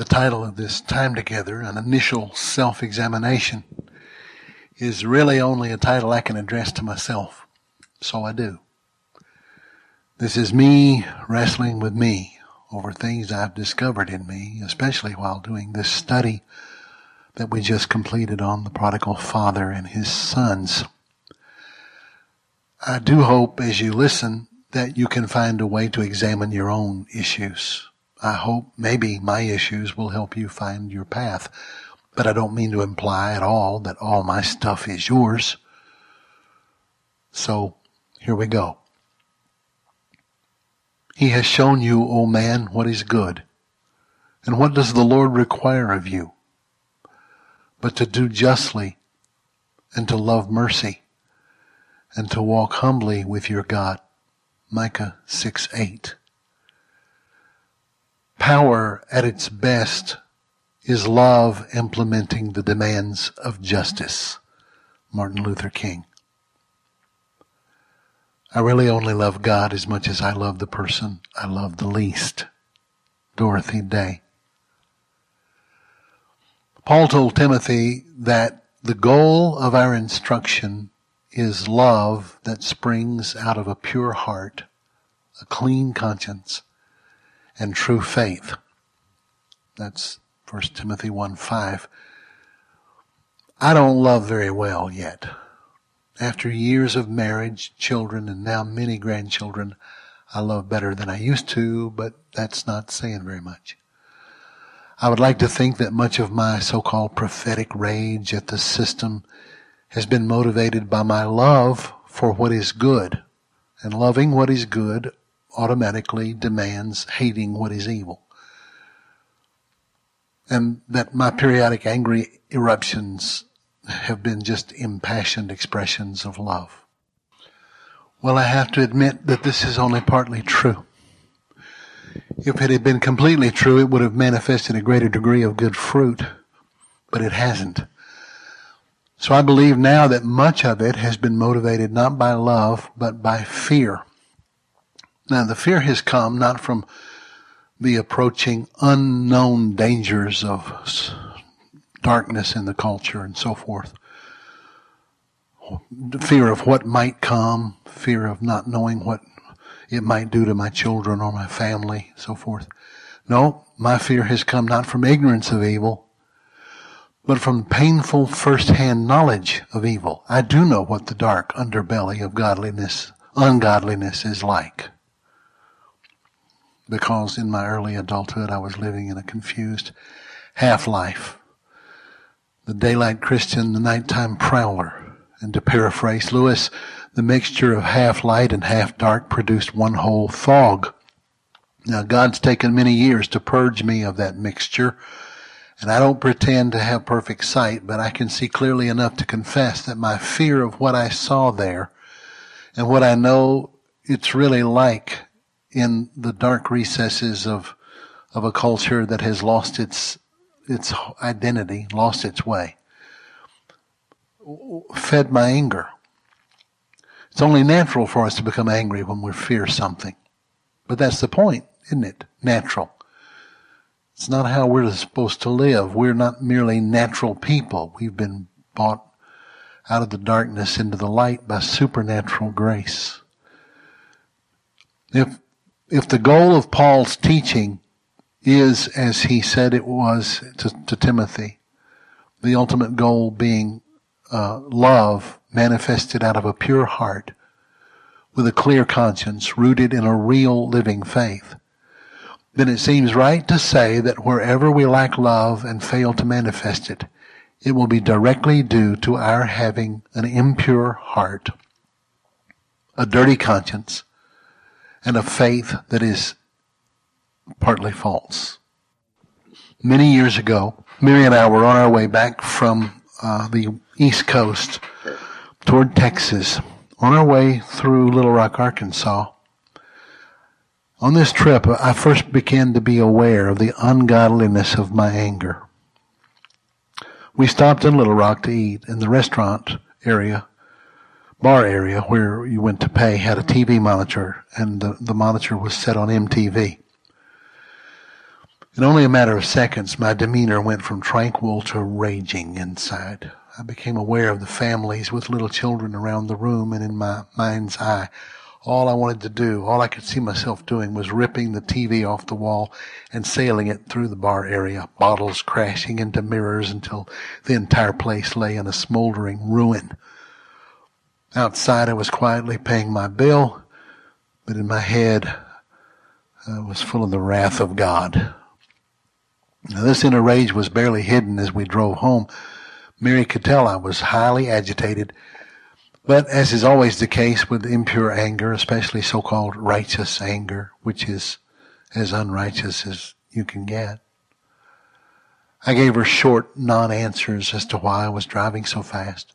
The title of this time together, an initial self-examination, is really only a title I can address to myself. So I do. This is me wrestling with me over things I've discovered in me, especially while doing this study that we just completed on the prodigal father and his sons. I do hope as you listen that you can find a way to examine your own issues. I hope maybe my issues will help you find your path. But I don't mean to imply at all that all my stuff is yours. So here we go. He has shown you, O man, what is good. And what does the Lord require of you? But to do justly and to love mercy and to walk humbly with your God. Micah 6 8. Power at its best is love implementing the demands of justice. Martin Luther King. I really only love God as much as I love the person I love the least. Dorothy Day. Paul told Timothy that the goal of our instruction is love that springs out of a pure heart, a clean conscience, and true faith. That's 1 Timothy 1 5. I don't love very well yet. After years of marriage, children, and now many grandchildren, I love better than I used to, but that's not saying very much. I would like to think that much of my so-called prophetic rage at the system has been motivated by my love for what is good. And loving what is good automatically demands hating what is evil. And that my periodic angry eruptions have been just impassioned expressions of love. Well, I have to admit that this is only partly true. If it had been completely true, it would have manifested a greater degree of good fruit, but it hasn't. So I believe now that much of it has been motivated not by love, but by fear. Now the fear has come not from the approaching unknown dangers of darkness in the culture and so forth. Fear of what might come, fear of not knowing what it might do to my children or my family, so forth. No, my fear has come not from ignorance of evil, but from painful first-hand knowledge of evil. I do know what the dark underbelly of godliness, ungodliness is like. Because in my early adulthood I was living in a confused half-life. The daylight Christian, the nighttime prowler. And to paraphrase Lewis, the mixture of half light and half dark produced one whole fog. Now God's taken many years to purge me of that mixture and I don't pretend to have perfect sight, but I can see clearly enough to confess that my fear of what I saw there and what I know it's really like in the dark recesses of, of a culture that has lost its, its identity, lost its way, fed my anger. It's only natural for us to become angry when we fear something. But that's the point, isn't it? Natural. It's not how we're supposed to live. We're not merely natural people. We've been brought out of the darkness into the light by supernatural grace. If, if the goal of Paul's teaching is, as he said it was to, to Timothy, the ultimate goal being uh, love manifested out of a pure heart with a clear conscience rooted in a real living faith, then it seems right to say that wherever we lack love and fail to manifest it, it will be directly due to our having an impure heart, a dirty conscience, and a faith that is partly false. Many years ago, Mary and I were on our way back from uh, the East Coast toward Texas, on our way through Little Rock, Arkansas, on this trip, I first began to be aware of the ungodliness of my anger. We stopped in Little Rock to eat, in the restaurant area, bar area where you went to pay had a TV monitor, and the, the monitor was set on MTV. In only a matter of seconds, my demeanor went from tranquil to raging inside. I became aware of the families with little children around the room, and in my mind's eye, all I wanted to do, all I could see myself doing was ripping the TV off the wall and sailing it through the bar area, bottles crashing into mirrors until the entire place lay in a smoldering ruin. Outside, I was quietly paying my bill, but in my head, I was full of the wrath of God. Now, this inner rage was barely hidden as we drove home. Mary could tell I was highly agitated, but as is always the case with impure anger, especially so-called righteous anger, which is as unrighteous as you can get, I gave her short non-answers as to why I was driving so fast.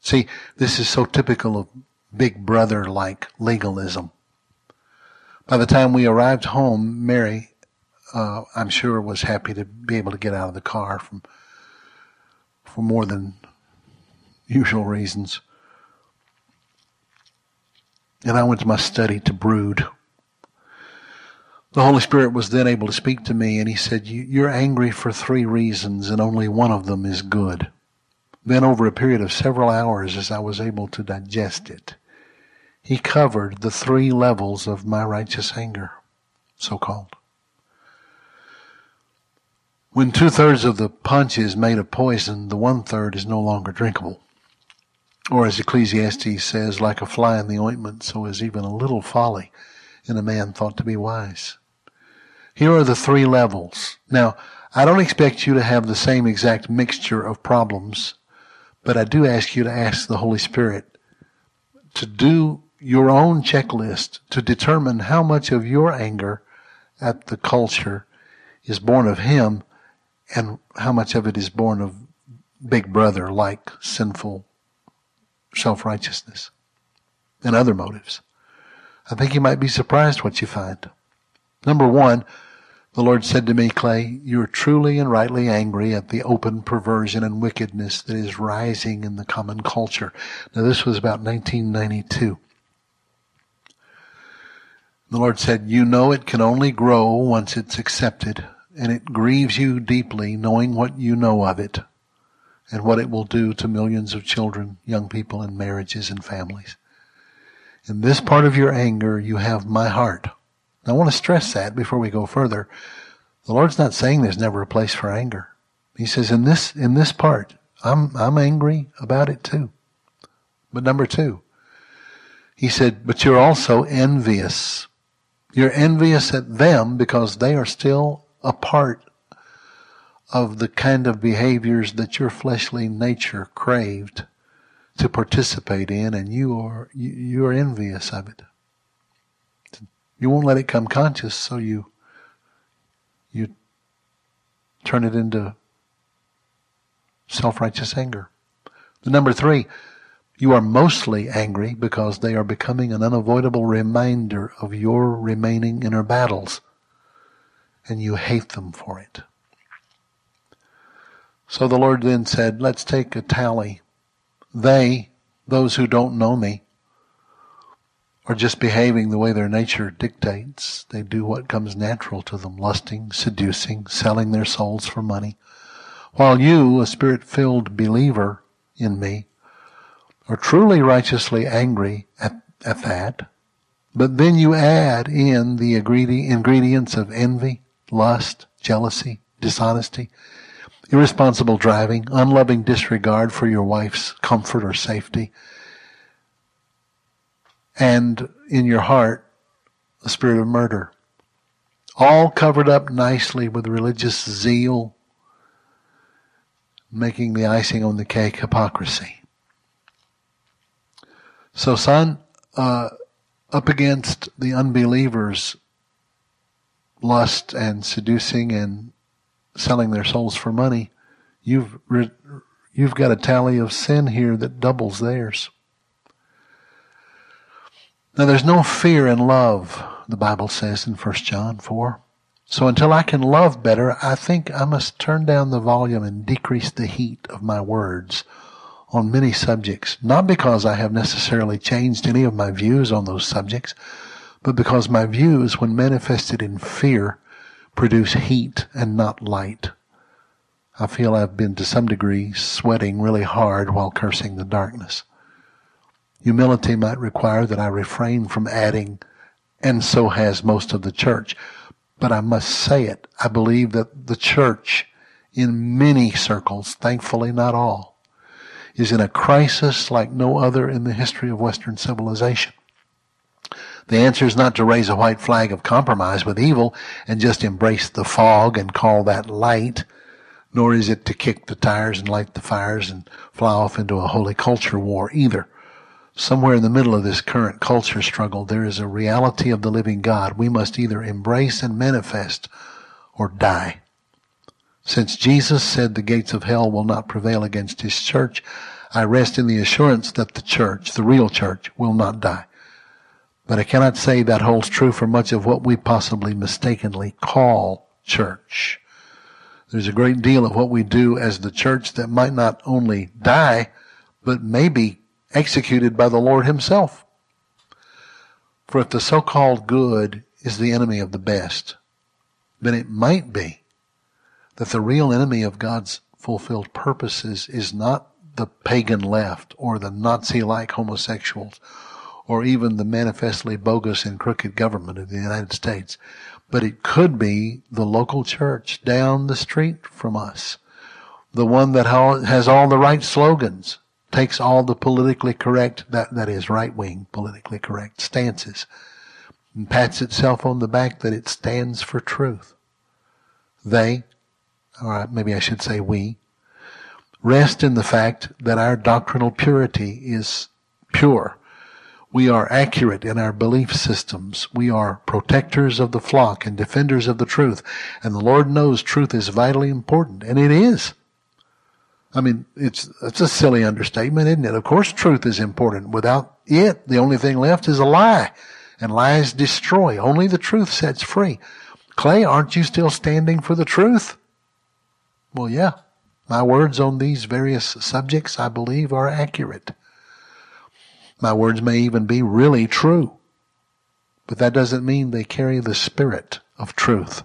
See, this is so typical of big brother-like legalism. By the time we arrived home, Mary, uh, I'm sure, was happy to be able to get out of the car from for more than usual reasons. And I went to my study to brood. The Holy Spirit was then able to speak to me, and He said, You're angry for three reasons, and only one of them is good. Then, over a period of several hours, as I was able to digest it, He covered the three levels of my righteous anger, so called. When two thirds of the punch is made of poison, the one third is no longer drinkable. Or as Ecclesiastes says, like a fly in the ointment, so is even a little folly in a man thought to be wise. Here are the three levels. Now, I don't expect you to have the same exact mixture of problems, but I do ask you to ask the Holy Spirit to do your own checklist to determine how much of your anger at the culture is born of Him and how much of it is born of big brother like sinful self righteousness and other motives. I think you might be surprised what you find. Number one, the Lord said to me, Clay, you're truly and rightly angry at the open perversion and wickedness that is rising in the common culture. Now, this was about 1992. The Lord said, You know it can only grow once it's accepted and it grieves you deeply knowing what you know of it and what it will do to millions of children, young people, and marriages and families. In this part of your anger, you have my heart. I want to stress that before we go further. The Lord's not saying there's never a place for anger. He says in this, in this part, I'm, I'm angry about it too. But number two, he said, but you're also envious. You're envious at them because they are still a part of the kind of behaviors that your fleshly nature craved to participate in, and you are you are envious of it. You won't let it come conscious, so you you turn it into self-righteous anger. The number three, you are mostly angry because they are becoming an unavoidable reminder of your remaining inner battles and you hate them for it. So the Lord then said, let's take a tally. They, those who don't know me, are just behaving the way their nature dictates. They do what comes natural to them, lusting, seducing, selling their souls for money. While you, a spirit-filled believer in me, are truly righteously angry at, at that, but then you add in the ingredients of envy, lust, jealousy, dishonesty, irresponsible driving, unloving disregard for your wife's comfort or safety, and in your heart, the spirit of murder. All covered up nicely with religious zeal, making the icing on the cake hypocrisy. So, son, uh, up against the unbelievers lust and seducing and selling their souls for money, you've re- you've got a tally of sin here that doubles theirs. Now there's no fear in love, the Bible says in 1 John 4. So until I can love better, I think I must turn down the volume and decrease the heat of my words on many subjects, not because I have necessarily changed any of my views on those subjects, but because my views, when manifested in fear, produce heat and not light. I feel I've been to some degree sweating really hard while cursing the darkness. Humility might require that I refrain from adding, and so has most of the church. But I must say it. I believe that the church, in many circles, thankfully not all, is in a crisis like no other in the history of Western civilization. The answer is not to raise a white flag of compromise with evil and just embrace the fog and call that light nor is it to kick the tires and light the fires and fly off into a holy culture war either. Somewhere in the middle of this current culture struggle, there is a reality of the living God we must either embrace and manifest or die. Since Jesus said the gates of hell will not prevail against his church, I rest in the assurance that the church, the real church, will not die. But I cannot say that holds true for much of what we possibly mistakenly call church. There's a great deal of what we do as the church that might not only die, but may be executed by the Lord himself. For if the so-called good is the enemy of the best, then it might be that the real enemy of God's fulfilled purposes is not the pagan left or the Nazi-like homosexuals or even the manifestly bogus and crooked government of the United States but it could be the local church down the street from us. The one that has all the right slogans, takes all the politically correct, that, that is right wing politically correct stances, and pats itself on the back that it stands for truth. They, or maybe I should say we, rest in the fact that our doctrinal purity is pure we are accurate in our belief systems. We are protectors of the flock and defenders of the truth. And the Lord knows truth is vitally important, and it is. I mean, it's, it's a silly understatement, isn't it? Of course truth is important. Without it, the only thing left is a lie. And lies destroy. Only the truth sets free. Clay, aren't you still standing for the truth? Well, yeah. My words on these various subjects, I believe, are accurate. My words may even be really true. But that doesn't mean they carry the spirit of truth.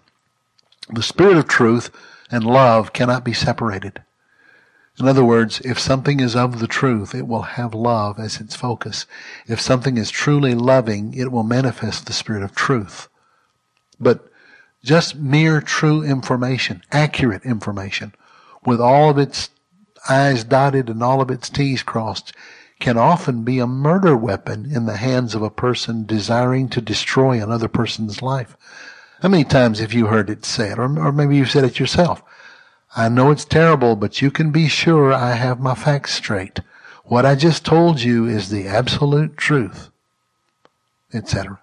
The spirit of truth and love cannot be separated. In other words, if something is of the truth, it will have love as its focus. If something is truly loving, it will manifest the spirit of truth. But just mere true information, accurate information, with all of its I's dotted and all of its T's crossed, can often be a murder weapon in the hands of a person desiring to destroy another person's life. How many times have you heard it said, or, or maybe you've said it yourself? I know it's terrible, but you can be sure I have my facts straight. What I just told you is the absolute truth, etc.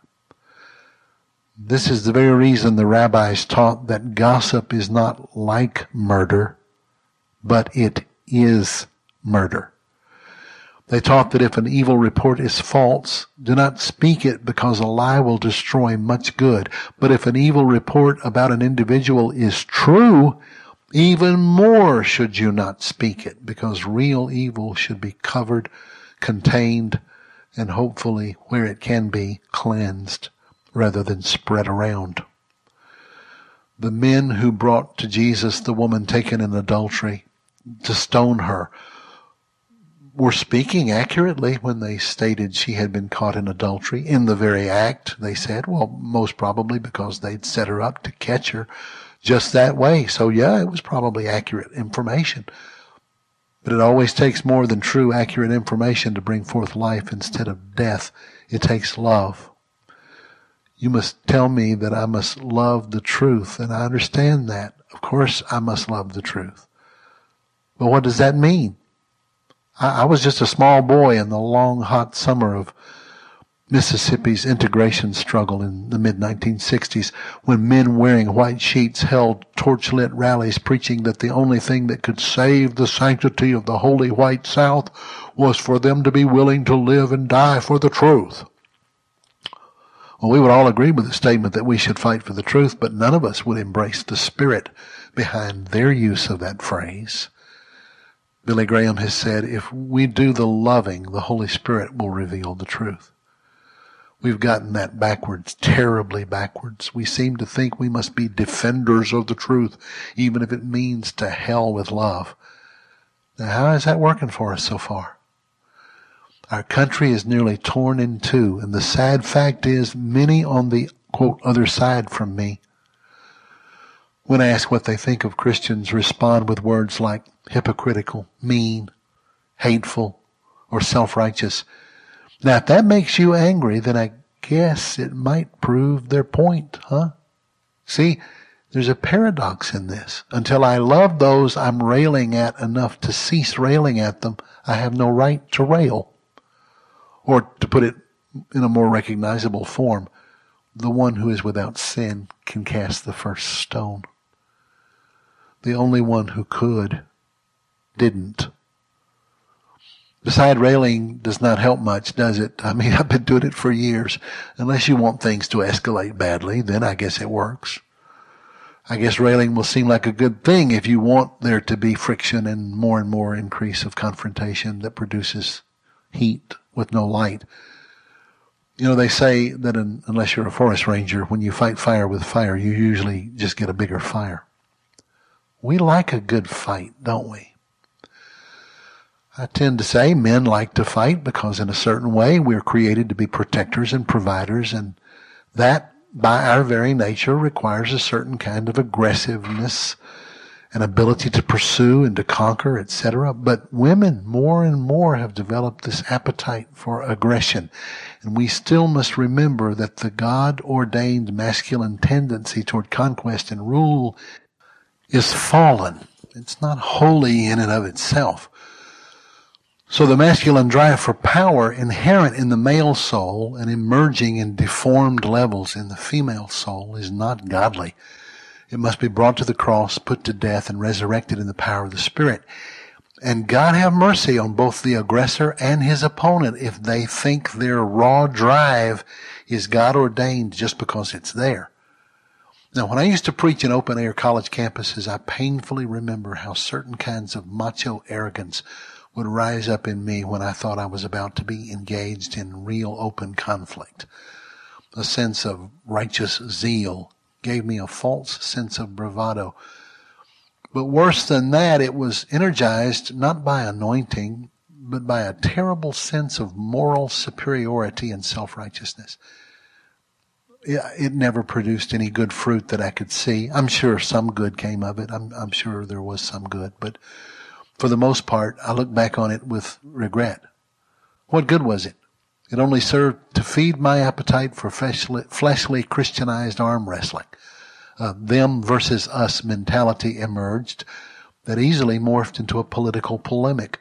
This is the very reason the rabbis taught that gossip is not like murder, but it is murder. They taught that if an evil report is false, do not speak it because a lie will destroy much good. But if an evil report about an individual is true, even more should you not speak it because real evil should be covered, contained, and hopefully, where it can be, cleansed rather than spread around. The men who brought to Jesus the woman taken in adultery to stone her were speaking accurately when they stated she had been caught in adultery in the very act, they said. Well, most probably because they'd set her up to catch her just that way. So yeah, it was probably accurate information. But it always takes more than true, accurate information to bring forth life instead of death. It takes love. You must tell me that I must love the truth, and I understand that. Of course, I must love the truth. But what does that mean? I, I was just a small boy in the long, hot summer of Mississippi's integration struggle in the mid 1960s when men wearing white sheets held torch lit rallies preaching that the only thing that could save the sanctity of the holy white South was for them to be willing to live and die for the truth. Well, we would all agree with the statement that we should fight for the truth, but none of us would embrace the spirit behind their use of that phrase. Billy Graham has said, if we do the loving, the Holy Spirit will reveal the truth. We've gotten that backwards, terribly backwards. We seem to think we must be defenders of the truth, even if it means to hell with love. Now, how is that working for us so far? Our country is nearly torn in two, and the sad fact is many on the quote other side from me when asked what they think of Christians respond with words like hypocritical, mean, hateful, or self-righteous. Now, if that makes you angry, then I guess it might prove their point, huh? See, there's a paradox in this. Until I love those I'm railing at enough to cease railing at them, I have no right to rail. Or to put it in a more recognizable form, the one who is without sin can cast the first stone. The only one who could didn't. Beside railing does not help much, does it? I mean, I've been doing it for years. Unless you want things to escalate badly, then I guess it works. I guess railing will seem like a good thing if you want there to be friction and more and more increase of confrontation that produces heat with no light. You know, they say that in, unless you're a forest ranger, when you fight fire with fire, you usually just get a bigger fire. We like a good fight, don't we? I tend to say men like to fight because in a certain way we're created to be protectors and providers and that by our very nature requires a certain kind of aggressiveness and ability to pursue and to conquer, etc. But women more and more have developed this appetite for aggression. And we still must remember that the God ordained masculine tendency toward conquest and rule is fallen. It's not holy in and of itself. So the masculine drive for power inherent in the male soul and emerging in deformed levels in the female soul is not godly. It must be brought to the cross, put to death, and resurrected in the power of the Spirit. And God have mercy on both the aggressor and his opponent if they think their raw drive is God ordained just because it's there. Now, when I used to preach in open air college campuses, I painfully remember how certain kinds of macho arrogance would rise up in me when I thought I was about to be engaged in real open conflict. A sense of righteous zeal gave me a false sense of bravado. But worse than that, it was energized not by anointing, but by a terrible sense of moral superiority and self-righteousness. It never produced any good fruit that I could see. I'm sure some good came of it. I'm, I'm sure there was some good, but for the most part, I look back on it with regret. What good was it? It only served to feed my appetite for fleshly, fleshly Christianized arm wrestling. Uh, them versus us mentality emerged that easily morphed into a political polemic.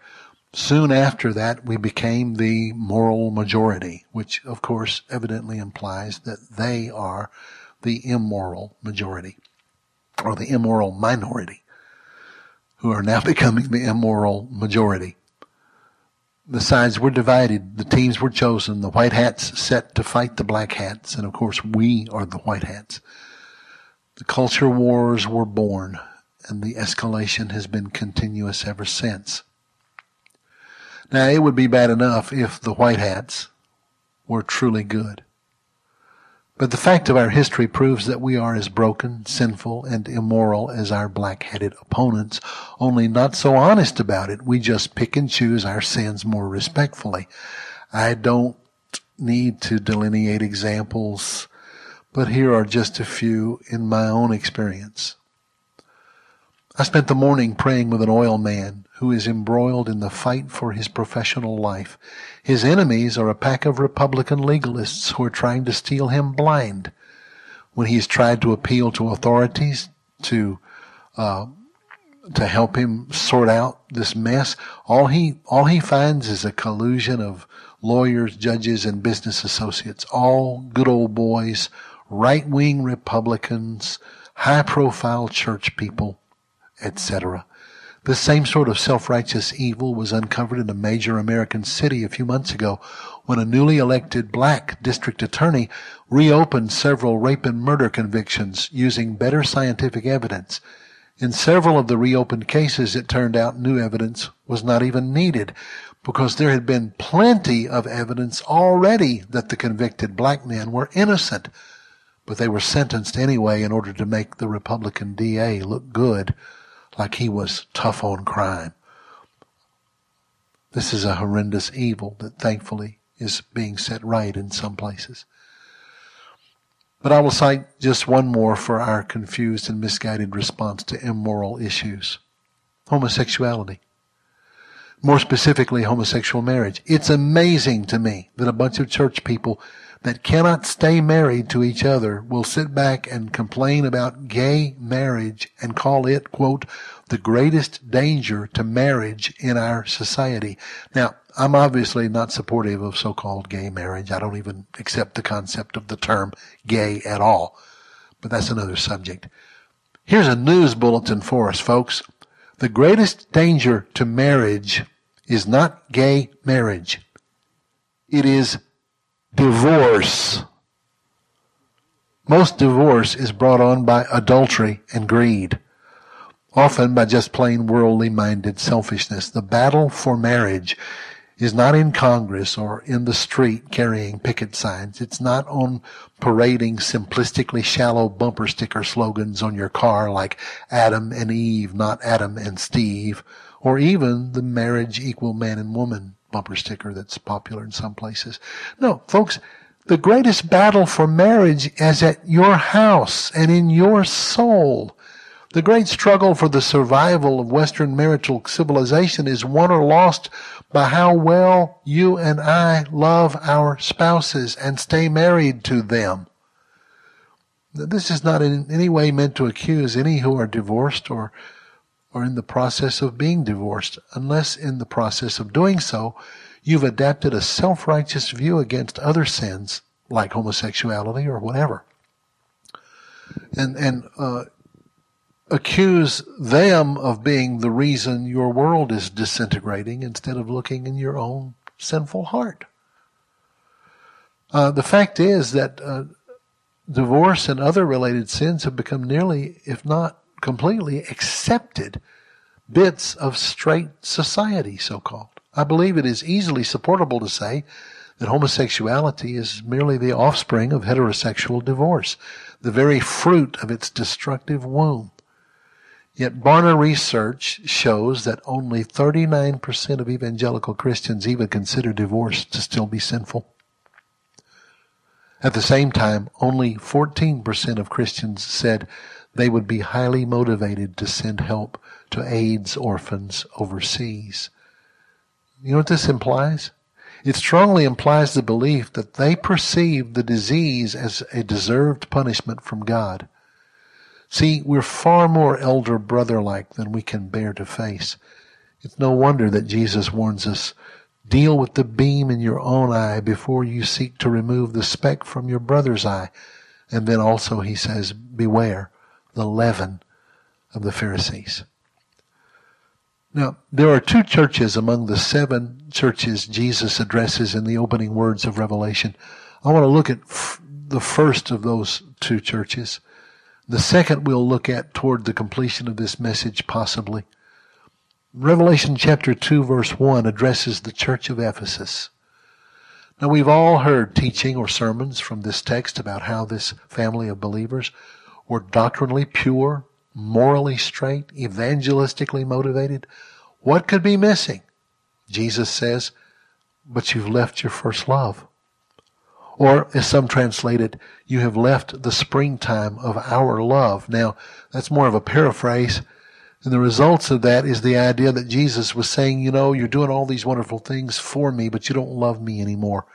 Soon after that, we became the moral majority, which of course evidently implies that they are the immoral majority or the immoral minority who are now becoming the immoral majority. The sides were divided. The teams were chosen. The white hats set to fight the black hats. And of course, we are the white hats. The culture wars were born and the escalation has been continuous ever since. Now, it would be bad enough if the white hats were truly good. But the fact of our history proves that we are as broken, sinful, and immoral as our black-headed opponents, only not so honest about it. We just pick and choose our sins more respectfully. I don't need to delineate examples, but here are just a few in my own experience. I spent the morning praying with an oil man who is embroiled in the fight for his professional life. His enemies are a pack of Republican legalists who are trying to steal him blind. When he's tried to appeal to authorities to uh, to help him sort out this mess, all he all he finds is a collusion of lawyers, judges, and business associates, all good old boys, right wing Republicans, high profile church people etc. This same sort of self-righteous evil was uncovered in a major American city a few months ago when a newly elected black district attorney reopened several rape and murder convictions using better scientific evidence In several of the reopened cases, it turned out new evidence was not even needed because there had been plenty of evidence already that the convicted black men were innocent. But they were sentenced anyway in order to make the Republican DA look good, like he was tough on crime. This is a horrendous evil that thankfully is being set right in some places. But I will cite just one more for our confused and misguided response to immoral issues. Homosexuality. More specifically, homosexual marriage. It's amazing to me that a bunch of church people that cannot stay married to each other will sit back and complain about gay marriage and call it, quote, the greatest danger to marriage in our society. Now, I'm obviously not supportive of so-called gay marriage. I don't even accept the concept of the term gay at all. But that's another subject. Here's a news bulletin for us, folks. The greatest danger to marriage is not gay marriage. It is divorce. Most divorce is brought on by adultery and greed often by just plain worldly minded selfishness. The battle for marriage is not in Congress or in the street carrying picket signs. It's not on parading simplistically shallow bumper sticker slogans on your car like Adam and Eve, not Adam and Steve, or even the marriage equal man and woman bumper sticker that's popular in some places. No, folks, the greatest battle for marriage is at your house and in your soul. The great struggle for the survival of Western marital civilization is won or lost by how well you and I love our spouses and stay married to them. This is not in any way meant to accuse any who are divorced or or in the process of being divorced, unless in the process of doing so, you've adapted a self-righteous view against other sins like homosexuality or whatever. And and uh, accuse them of being the reason your world is disintegrating instead of looking in your own sinful heart. Uh, the fact is that uh, divorce and other related sins have become nearly, if not completely, accepted bits of straight society, so called. I believe it is easily supportable to say that homosexuality is merely the offspring of heterosexual divorce, the very fruit of its destructive womb. Yet Barna research shows that only 39% of evangelical Christians even consider divorce to still be sinful. At the same time, only 14% of Christians said they would be highly motivated to send help to AIDS orphans overseas. You know what this implies? It strongly implies the belief that they perceive the disease as a deserved punishment from God. See, we're far more elder brother like than we can bear to face. It's no wonder that Jesus warns us, deal with the beam in your own eye before you seek to remove the speck from your brother's eye. And then also he says, beware the leaven of the Pharisees. Now, there are two churches among the seven churches Jesus addresses in the opening words of Revelation. I want to look at f- the first of those two churches. The second we'll look at toward the completion of this message, possibly. Revelation chapter 2, verse 1 addresses the church of Ephesus. Now, we've all heard teaching or sermons from this text about how this family of believers were doctrinally pure, morally straight, evangelistically motivated. What could be missing? Jesus says, but you've left your first love. Or, as some translate it, you have left the springtime of our love. Now, that's more of a paraphrase. And the results of that is the idea that Jesus was saying, you know, you're doing all these wonderful things for me, but you don't love me anymore.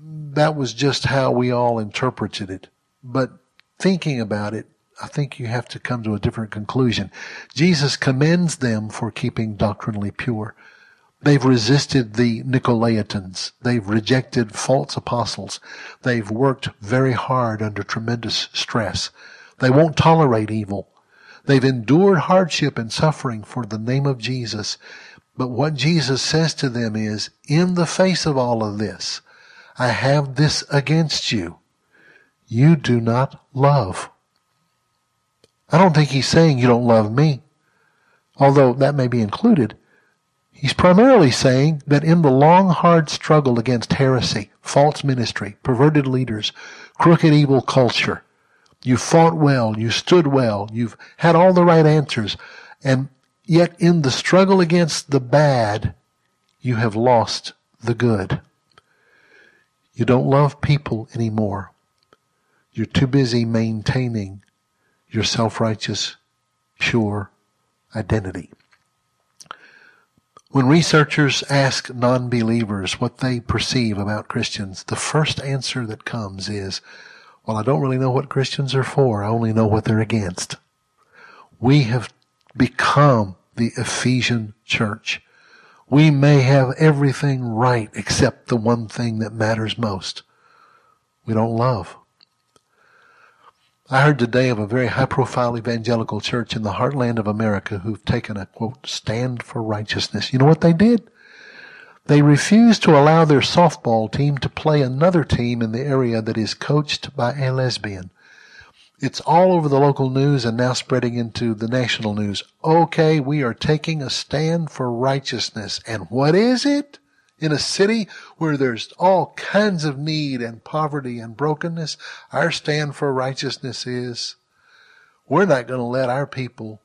That was just how we all interpreted it. But thinking about it, I think you have to come to a different conclusion. Jesus commends them for keeping doctrinally pure. They've resisted the Nicolaitans. They've rejected false apostles. They've worked very hard under tremendous stress. They won't tolerate evil. They've endured hardship and suffering for the name of Jesus. But what Jesus says to them is, in the face of all of this, I have this against you. You do not love. I don't think he's saying you don't love me, although that may be included. He's primarily saying that in the long, hard struggle against heresy, false ministry, perverted leaders, crooked, evil culture, you fought well, you stood well, you've had all the right answers, and yet in the struggle against the bad, you have lost the good. You don't love people anymore. You're too busy maintaining your self-righteous, pure identity. When researchers ask non-believers what they perceive about Christians, the first answer that comes is, well, I don't really know what Christians are for. I only know what they're against. We have become the Ephesian church. We may have everything right except the one thing that matters most. We don't love. I heard today of a very high profile evangelical church in the heartland of America who've taken a quote, stand for righteousness. You know what they did? They refused to allow their softball team to play another team in the area that is coached by a lesbian. It's all over the local news and now spreading into the national news. Okay, we are taking a stand for righteousness. And what is it? In a city where there's all kinds of need and poverty and brokenness, our stand for righteousness is we're not going to let our people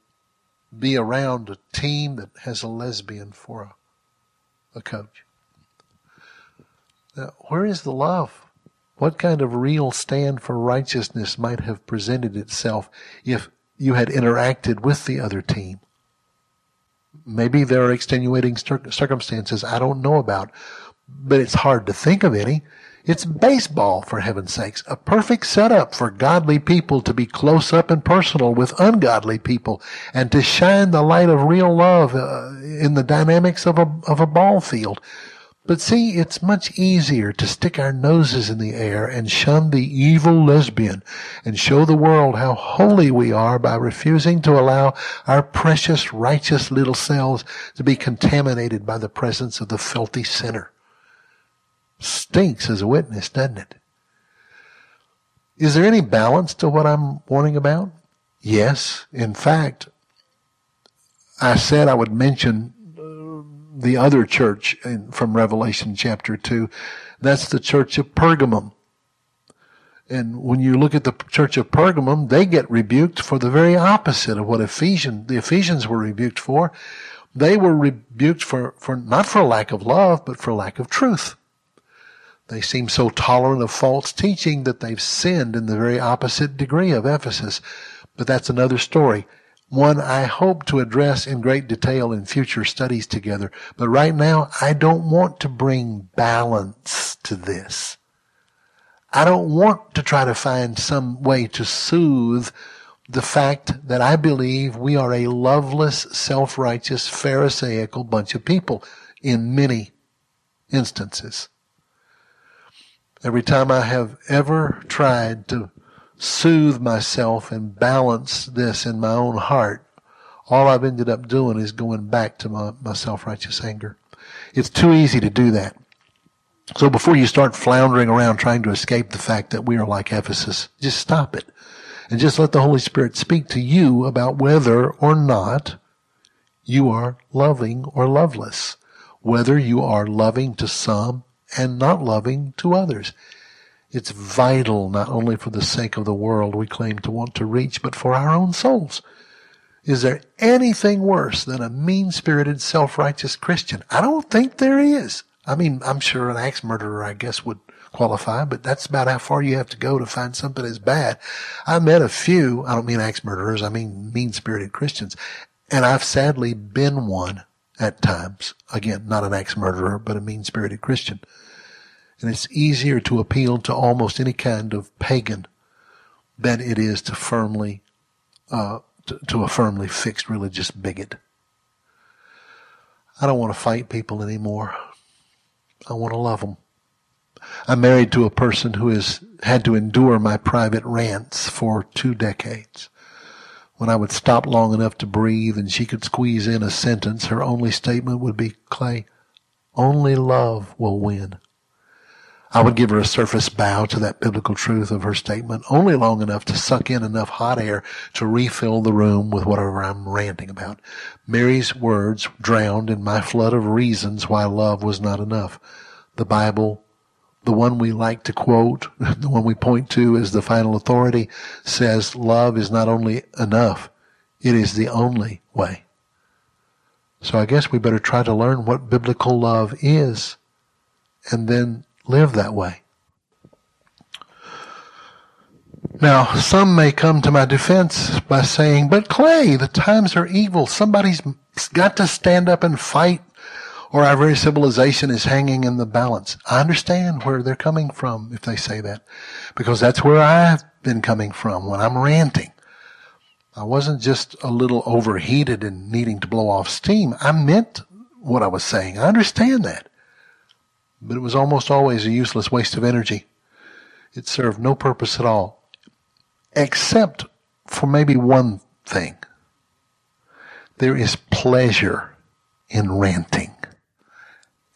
be around a team that has a lesbian for a, a coach. Now, where is the love? What kind of real stand for righteousness might have presented itself if you had interacted with the other team? Maybe there are extenuating circumstances I don't know about, but it's hard to think of any. It's baseball, for heaven's sakes, a perfect setup for godly people to be close up and personal with ungodly people and to shine the light of real love uh, in the dynamics of a, of a ball field. But see, it's much easier to stick our noses in the air and shun the evil lesbian and show the world how holy we are by refusing to allow our precious, righteous little selves to be contaminated by the presence of the filthy sinner. Stinks as a witness, doesn't it? Is there any balance to what I'm warning about? Yes. In fact, I said I would mention the other church in, from Revelation chapter 2. That's the church of Pergamum. And when you look at the church of Pergamum, they get rebuked for the very opposite of what Ephesians, the Ephesians were rebuked for. They were rebuked for, for not for lack of love, but for lack of truth. They seem so tolerant of false teaching that they've sinned in the very opposite degree of Ephesus. But that's another story one I hope to address in great detail in future studies together. But right now, I don't want to bring balance to this. I don't want to try to find some way to soothe the fact that I believe we are a loveless, self-righteous, pharisaical bunch of people in many instances. Every time I have ever tried to soothe myself and balance this in my own heart, all I've ended up doing is going back to my, my self-righteous anger. It's too easy to do that. So before you start floundering around trying to escape the fact that we are like Ephesus, just stop it. And just let the Holy Spirit speak to you about whether or not you are loving or loveless. Whether you are loving to some and not loving to others. It's vital not only for the sake of the world we claim to want to reach, but for our own souls. Is there anything worse than a mean-spirited, self-righteous Christian? I don't think there is. I mean, I'm sure an axe murderer, I guess, would qualify, but that's about how far you have to go to find something as bad. I met a few, I don't mean axe murderers, I mean mean-spirited Christians, and I've sadly been one at times. Again, not an axe murderer, but a mean-spirited Christian and it's easier to appeal to almost any kind of pagan than it is to firmly uh, to, to a firmly fixed religious bigot. I don't want to fight people anymore. I want to love them. I'm married to a person who has had to endure my private rants for two decades. When I would stop long enough to breathe and she could squeeze in a sentence, her only statement would be, Clay, only love will win. I would give her a surface bow to that biblical truth of her statement, only long enough to suck in enough hot air to refill the room with whatever I'm ranting about. Mary's words drowned in my flood of reasons why love was not enough. The Bible, the one we like to quote, the one we point to as the final authority, says love is not only enough, it is the only way. So I guess we better try to learn what biblical love is and then live that way. Now, some may come to my defense by saying, but Clay, the times are evil. Somebody's got to stand up and fight or our very civilization is hanging in the balance. I understand where they're coming from if they say that because that's where I've been coming from when I'm ranting. I wasn't just a little overheated and needing to blow off steam. I meant what I was saying. I understand that but it was almost always a useless waste of energy. It served no purpose at all, except for maybe one thing. There is pleasure in ranting.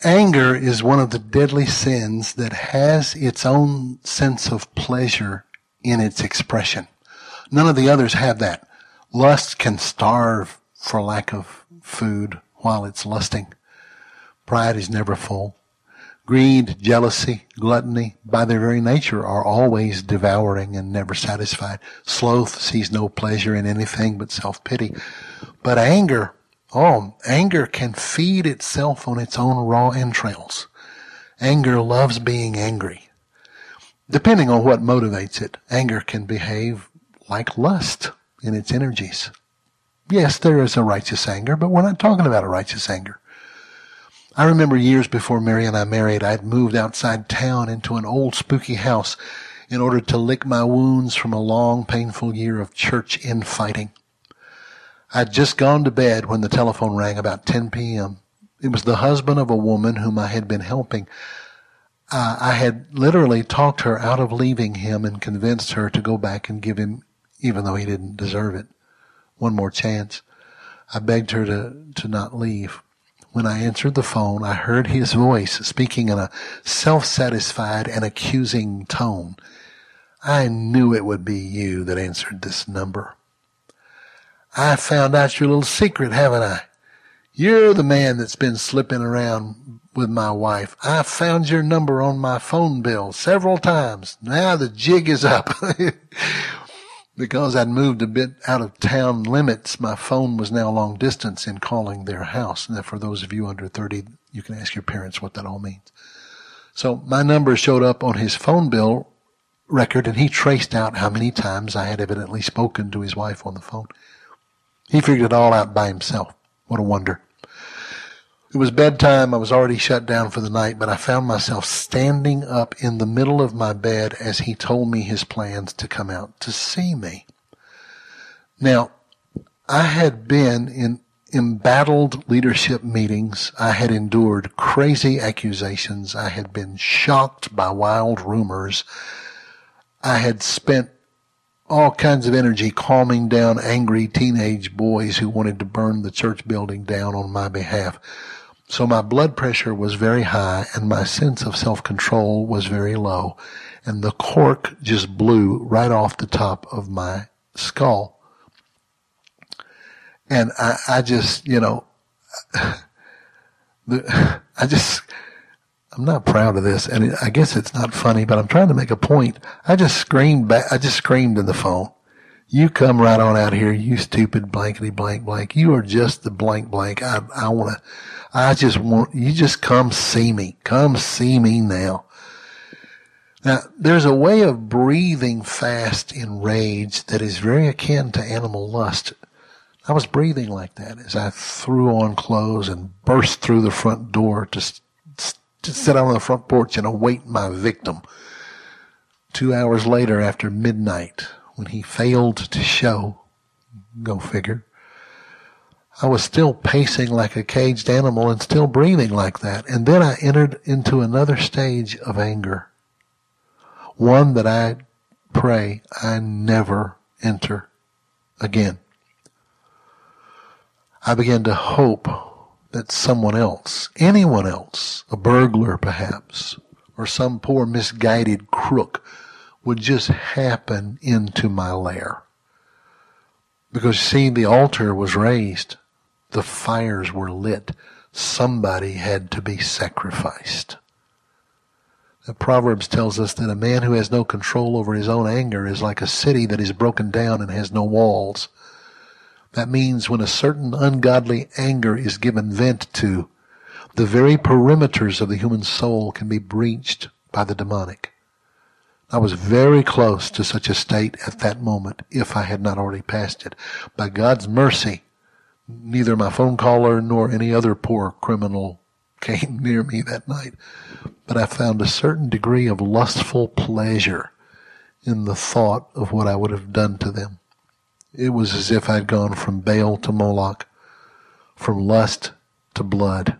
Anger is one of the deadly sins that has its own sense of pleasure in its expression. None of the others have that. Lust can starve for lack of food while it's lusting. Pride is never full. Greed, jealousy, gluttony, by their very nature, are always devouring and never satisfied. Sloth sees no pleasure in anything but self-pity. But anger, oh, anger can feed itself on its own raw entrails. Anger loves being angry. Depending on what motivates it, anger can behave like lust in its energies. Yes, there is a righteous anger, but we're not talking about a righteous anger. I remember years before Mary and I married, I'd moved outside town into an old spooky house in order to lick my wounds from a long, painful year of church infighting. I'd just gone to bed when the telephone rang about 10 p.m. It was the husband of a woman whom I had been helping. Uh, I had literally talked her out of leaving him and convinced her to go back and give him, even though he didn't deserve it, one more chance. I begged her to, to not leave. When I answered the phone, I heard his voice speaking in a self-satisfied and accusing tone. I knew it would be you that answered this number. I found out your little secret, haven't I? You're the man that's been slipping around with my wife. I found your number on my phone bill several times. Now the jig is up. because I'd moved a bit out of town limits, my phone was now long distance in calling their house. And for those of you under 30, you can ask your parents what that all means. So my number showed up on his phone bill record and he traced out how many times I had evidently spoken to his wife on the phone. He figured it all out by himself. What a wonder. It was bedtime. I was already shut down for the night, but I found myself standing up in the middle of my bed as he told me his plans to come out to see me. Now, I had been in embattled leadership meetings. I had endured crazy accusations. I had been shocked by wild rumors. I had spent all kinds of energy calming down angry teenage boys who wanted to burn the church building down on my behalf. So my blood pressure was very high and my sense of self-control was very low. And the cork just blew right off the top of my skull. And I, I just, you know, I just, I'm not proud of this, and I guess it's not funny, but I'm trying to make a point. I just screamed back. I just screamed in the phone. You come right on out here, you stupid blankety blank blank. You are just the blank blank. I, I want to, I just want, you just come see me. Come see me now. Now, there's a way of breathing fast in rage that is very akin to animal lust. I was breathing like that as I threw on clothes and burst through the front door to, to sit on the front porch and await my victim. Two hours later, after midnight, when he failed to show, go figure, I was still pacing like a caged animal and still breathing like that. And then I entered into another stage of anger. One that I pray I never enter again. I began to hope that someone else, anyone else, a burglar perhaps, or some poor misguided crook would just happen into my lair. Because see, the altar was raised. The fires were lit. Somebody had to be sacrificed. The Proverbs tells us that a man who has no control over his own anger is like a city that is broken down and has no walls. That means when a certain ungodly anger is given vent to, the very perimeters of the human soul can be breached by the demonic. I was very close to such a state at that moment if I had not already passed it. By God's mercy, neither my phone caller nor any other poor criminal came near me that night. But I found a certain degree of lustful pleasure in the thought of what I would have done to them. It was as if I'd gone from Baal to Moloch, from lust to blood.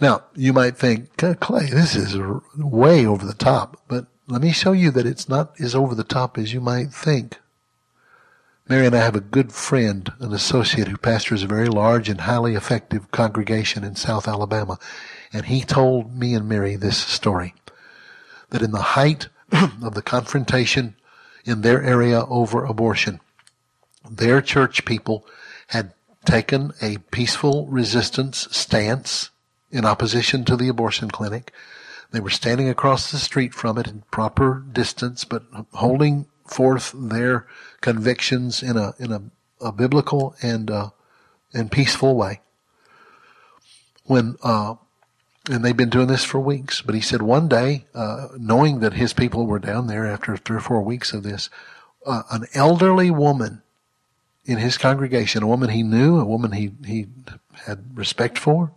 Now, you might think, Clay, this is way over the top, but let me show you that it's not as over the top as you might think. Mary and I have a good friend, an associate who pastors a very large and highly effective congregation in South Alabama. And he told me and Mary this story. That in the height of the confrontation in their area over abortion, their church people had taken a peaceful resistance stance in opposition to the abortion clinic. They were standing across the street from it in proper distance, but holding forth their convictions in a in a, a biblical and uh, and peaceful way. When uh, and they've been doing this for weeks. But he said one day, uh, knowing that his people were down there after three or four weeks of this, uh, an elderly woman in his congregation, a woman he knew, a woman he he had respect for,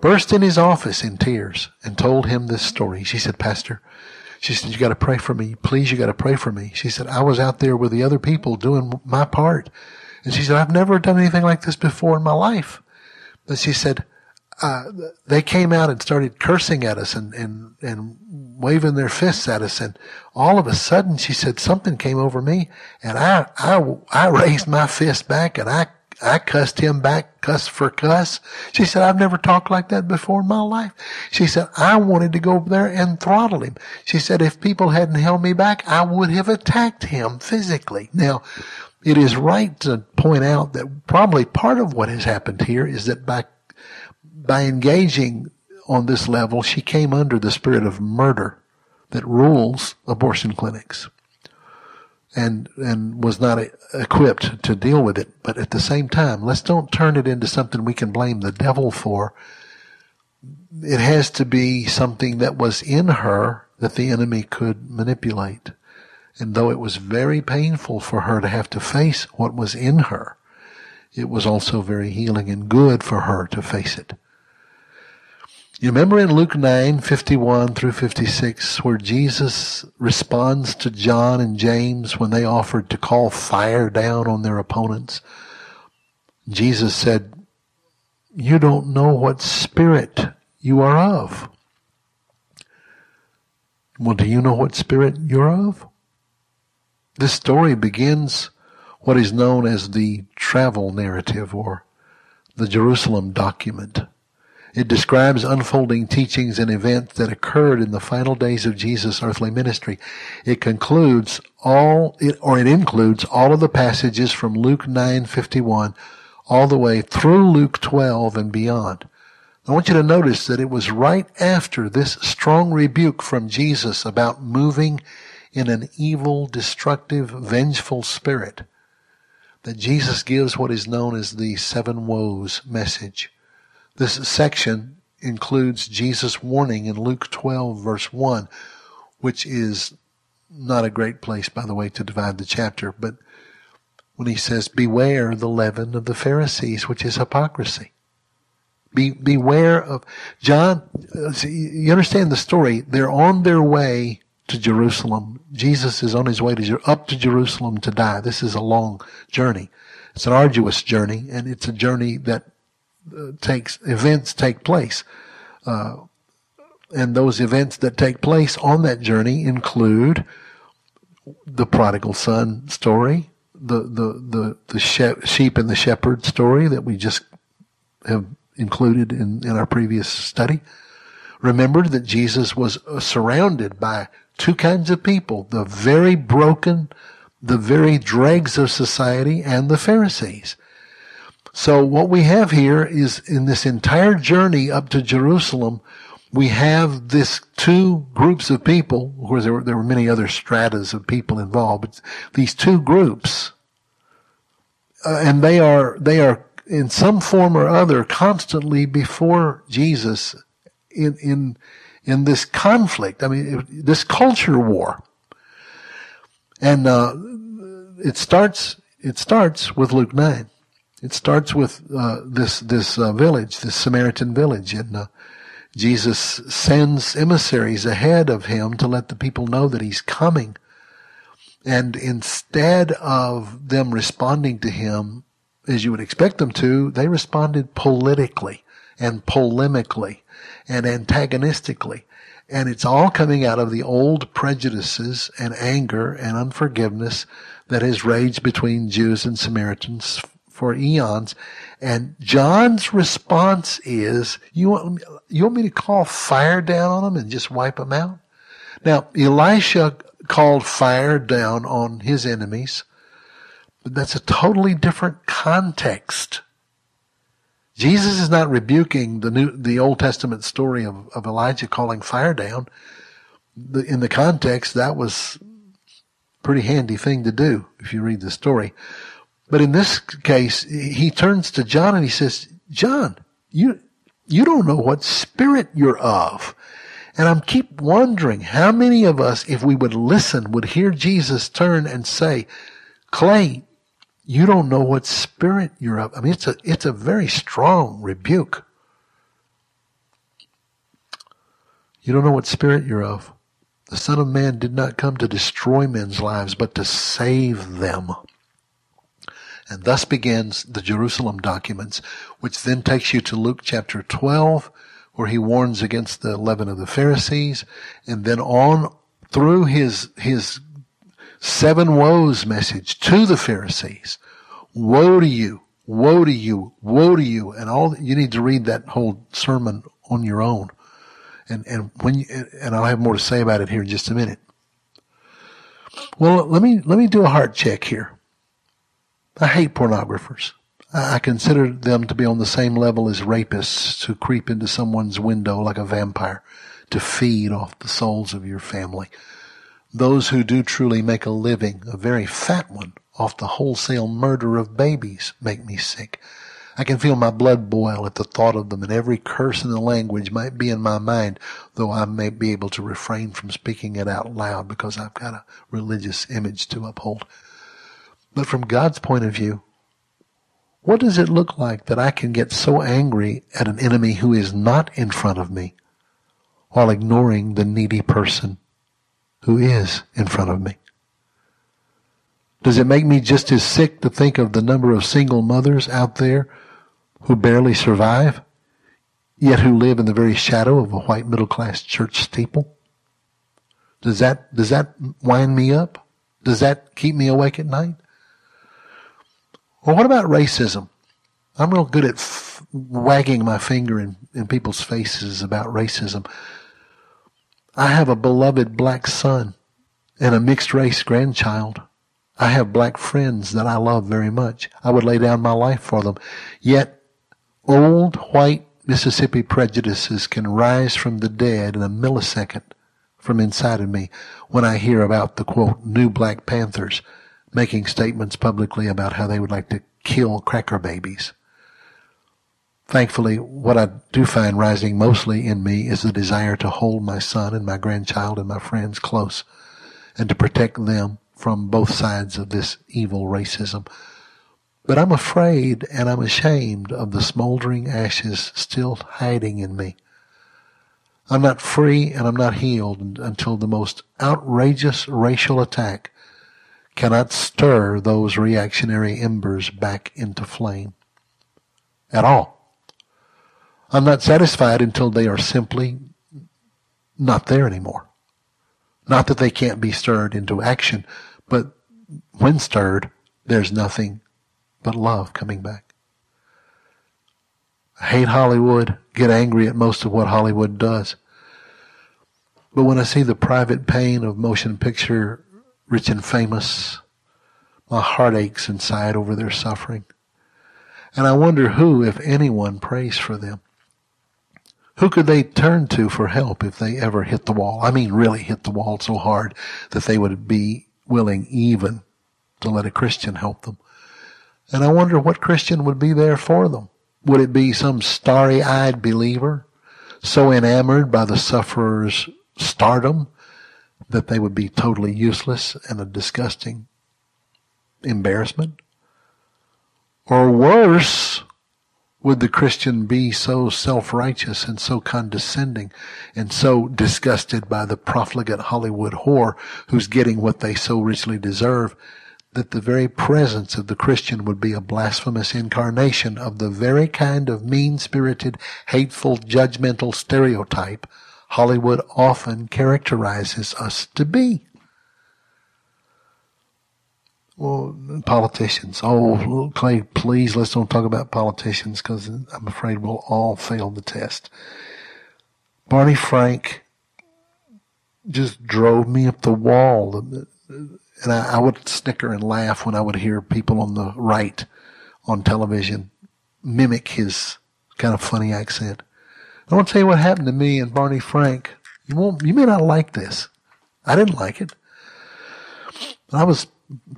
burst in his office in tears and told him this story. She said, Pastor, she said, you got to pray for me. Please, you got to pray for me. She said, I was out there with the other people doing my part. And she said, I've never done anything like this before in my life. But she said, uh, they came out and started cursing at us and, and, and waving their fists at us. And all of a sudden, she said, something came over me and I, I, I raised my fist back and I I cussed him back, cuss for cuss. She said, I've never talked like that before in my life. She said, I wanted to go over there and throttle him. She said, if people hadn't held me back, I would have attacked him physically. Now, it is right to point out that probably part of what has happened here is that by, by engaging on this level, she came under the spirit of murder that rules abortion clinics and and was not equipped to deal with it. But at the same time, let's don't turn it into something we can blame the devil for. It has to be something that was in her that the enemy could manipulate. And though it was very painful for her to have to face what was in her, it was also very healing and good for her to face it. You remember in Luke 9, 51 through 56, where Jesus responds to John and James when they offered to call fire down on their opponents? Jesus said, You don't know what spirit you are of. Well, do you know what spirit you're of? This story begins what is known as the travel narrative or the Jerusalem document. It describes unfolding teachings and events that occurred in the final days of Jesus' earthly ministry. It concludes all, it, or it includes all of the passages from Luke 9:51 all the way through Luke 12 and beyond. I want you to notice that it was right after this strong rebuke from Jesus about moving in an evil, destructive, vengeful spirit that Jesus gives what is known as the seven woes message. This section includes Jesus' warning in Luke 12 verse 1, which is not a great place, by the way, to divide the chapter, but when he says, beware the leaven of the Pharisees, which is hypocrisy. Be, beware of, John, uh, you understand the story. They're on their way to Jerusalem. Jesus is on his way to, up to Jerusalem to die. This is a long journey. It's an arduous journey, and it's a journey that takes events take place. Uh, and those events that take place on that journey include the prodigal son story, the the the, the she- sheep and the shepherd story that we just have included in, in our previous study. Remember that Jesus was surrounded by two kinds of people, the very broken, the very dregs of society and the Pharisees. So what we have here is in this entire journey up to Jerusalem, we have this two groups of people. Of course, there were, there were many other stratas of people involved, but these two groups, uh, and they are, they are in some form or other constantly before Jesus in, in, in this conflict. I mean, this culture war. And, uh, it starts, it starts with Luke 9. It starts with, uh, this, this, uh, village, this Samaritan village. And, uh, Jesus sends emissaries ahead of him to let the people know that he's coming. And instead of them responding to him as you would expect them to, they responded politically and polemically and antagonistically. And it's all coming out of the old prejudices and anger and unforgiveness that has raged between Jews and Samaritans for eons. And John's response is, you want, you want me to call fire down on them and just wipe them out? Now, Elisha called fire down on his enemies, but that's a totally different context. Jesus is not rebuking the new, the Old Testament story of, of Elijah calling fire down. The, in the context, that was a pretty handy thing to do if you read the story. But in this case, he turns to John and he says, John, you, you don't know what spirit you're of. And I'm keep wondering how many of us, if we would listen, would hear Jesus turn and say, Clay, you don't know what spirit you're of. I mean, it's a, it's a very strong rebuke. You don't know what spirit you're of. The Son of Man did not come to destroy men's lives, but to save them. And thus begins the Jerusalem documents, which then takes you to Luke chapter 12, where he warns against the leaven of the Pharisees, and then on through his, his seven woes message to the Pharisees. Woe to you, woe to you, woe to you. And all, you need to read that whole sermon on your own. And, and when you, and I'll have more to say about it here in just a minute. Well, let me, let me do a heart check here. I hate pornographers. I consider them to be on the same level as rapists who creep into someone's window like a vampire to feed off the souls of your family. Those who do truly make a living, a very fat one, off the wholesale murder of babies make me sick. I can feel my blood boil at the thought of them, and every curse in the language might be in my mind, though I may be able to refrain from speaking it out loud because I've got a religious image to uphold. But from God's point of view, what does it look like that I can get so angry at an enemy who is not in front of me while ignoring the needy person who is in front of me? Does it make me just as sick to think of the number of single mothers out there who barely survive, yet who live in the very shadow of a white middle class church steeple? Does that, does that wind me up? Does that keep me awake at night? Or what about racism? I'm real good at f- wagging my finger in, in people's faces about racism. I have a beloved black son and a mixed race grandchild. I have black friends that I love very much. I would lay down my life for them. Yet old white Mississippi prejudices can rise from the dead in a millisecond from inside of me when I hear about the quote, new Black Panthers making statements publicly about how they would like to kill cracker babies. Thankfully, what I do find rising mostly in me is the desire to hold my son and my grandchild and my friends close and to protect them from both sides of this evil racism. But I'm afraid and I'm ashamed of the smoldering ashes still hiding in me. I'm not free and I'm not healed until the most outrageous racial attack cannot stir those reactionary embers back into flame. At all. I'm not satisfied until they are simply not there anymore. Not that they can't be stirred into action, but when stirred, there's nothing but love coming back. I hate Hollywood, get angry at most of what Hollywood does. But when I see the private pain of motion picture rich and famous, my heart aches inside over their suffering. And I wonder who, if anyone, prays for them. Who could they turn to for help if they ever hit the wall? I mean, really hit the wall so hard that they would be willing even to let a Christian help them. And I wonder what Christian would be there for them. Would it be some starry eyed believer so enamored by the sufferer's stardom that they would be totally useless and a disgusting embarrassment? Or worse, would the Christian be so self-righteous and so condescending and so disgusted by the profligate Hollywood whore who's getting what they so richly deserve that the very presence of the Christian would be a blasphemous incarnation of the very kind of mean-spirited, hateful, judgmental stereotype Hollywood often characterizes us to be. Well, politicians. Oh, Clay, please let's don't talk about politicians because I'm afraid we'll all fail the test. Barney Frank just drove me up the wall. And I, I would snicker and laugh when I would hear people on the right on television mimic his kind of funny accent. I want to tell you what happened to me and Barney Frank. You won't, you may not like this. I didn't like it. I was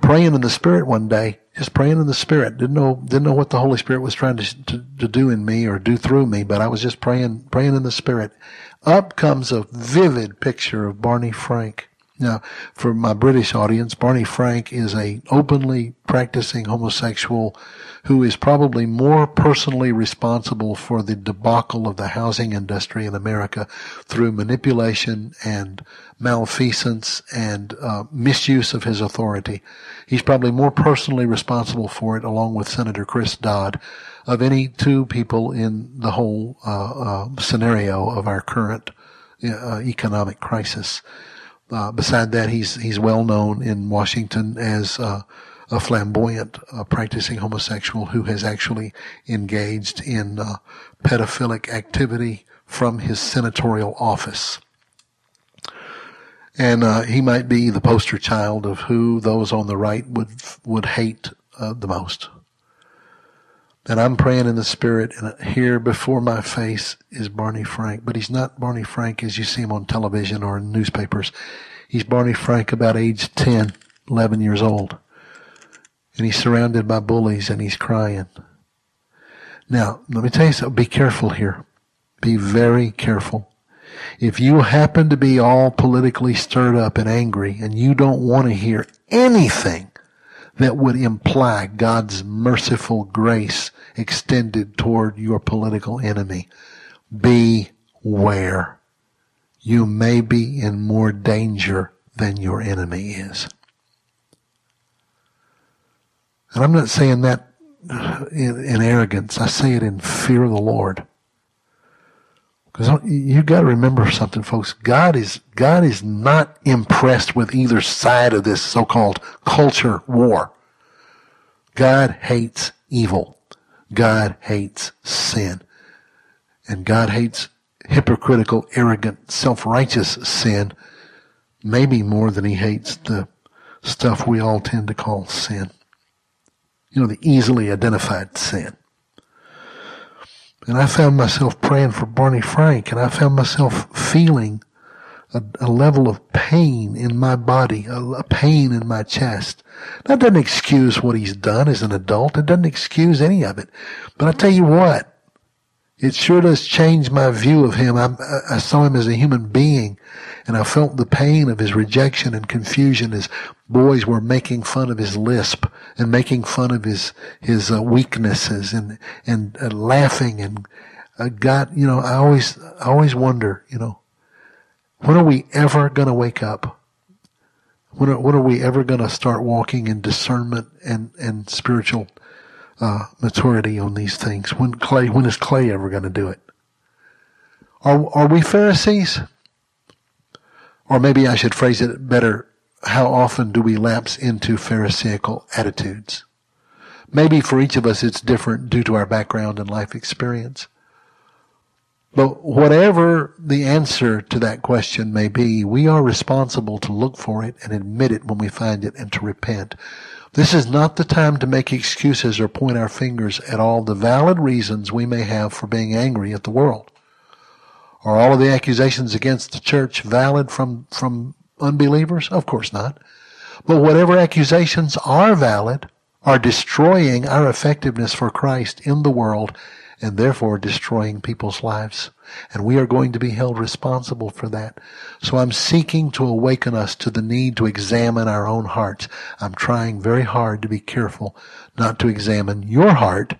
praying in the Spirit one day, just praying in the Spirit. Didn't know, didn't know what the Holy Spirit was trying to, to, to do in me or do through me, but I was just praying, praying in the Spirit. Up comes a vivid picture of Barney Frank. Now, for my British audience, Barney Frank is a openly practicing homosexual who is probably more personally responsible for the debacle of the housing industry in America through manipulation and malfeasance and uh, misuse of his authority. He's probably more personally responsible for it, along with Senator Chris Dodd, of any two people in the whole uh, uh, scenario of our current uh, economic crisis. Uh, beside that, he's he's well known in Washington as uh, a flamboyant uh, practicing homosexual who has actually engaged in uh, pedophilic activity from his senatorial office. And uh, he might be the poster child of who those on the right would would hate uh, the most. And I'm praying in the spirit, and here before my face is Barney Frank, but he's not Barney Frank as you see him on television or in newspapers. He's Barney Frank about age 10, 11 years old. And he's surrounded by bullies and he's crying. Now, let me tell you something. Be careful here. Be very careful. If you happen to be all politically stirred up and angry and you don't want to hear anything that would imply God's merciful grace extended toward your political enemy. Beware. You may be in more danger than your enemy is. And I'm not saying that in, in arrogance. I say it in fear of the Lord. Because you got to remember something, folks. God is God is not impressed with either side of this so-called culture war. God hates evil. God hates sin. And God hates hypocritical, arrogant, self-righteous sin maybe more than he hates the stuff we all tend to call sin. You know, the easily identified sin. And I found myself praying for Barney Frank, and I found myself feeling a, a level of pain in my body, a, a pain in my chest. That doesn't excuse what he's done as an adult. It doesn't excuse any of it. But I tell you what, it sure does change my view of him. I, I, saw him as a human being and I felt the pain of his rejection and confusion as boys were making fun of his lisp and making fun of his, his uh, weaknesses and, and uh, laughing and uh, you know, I always, I always wonder, you know, when are we ever going to wake up? When are, when are we ever going to start walking in discernment and, and spiritual uh, maturity on these things? When Clay, when is Clay ever going to do it? Are, are we Pharisees? Or maybe I should phrase it better. How often do we lapse into Pharisaical attitudes? Maybe for each of us it's different due to our background and life experience. But whatever the answer to that question may be, we are responsible to look for it and admit it when we find it and to repent. This is not the time to make excuses or point our fingers at all the valid reasons we may have for being angry at the world. Are all of the accusations against the church valid from, from unbelievers? Of course not. But whatever accusations are valid are destroying our effectiveness for Christ in the world and therefore destroying people's lives. And we are going to be held responsible for that. So I'm seeking to awaken us to the need to examine our own hearts. I'm trying very hard to be careful not to examine your heart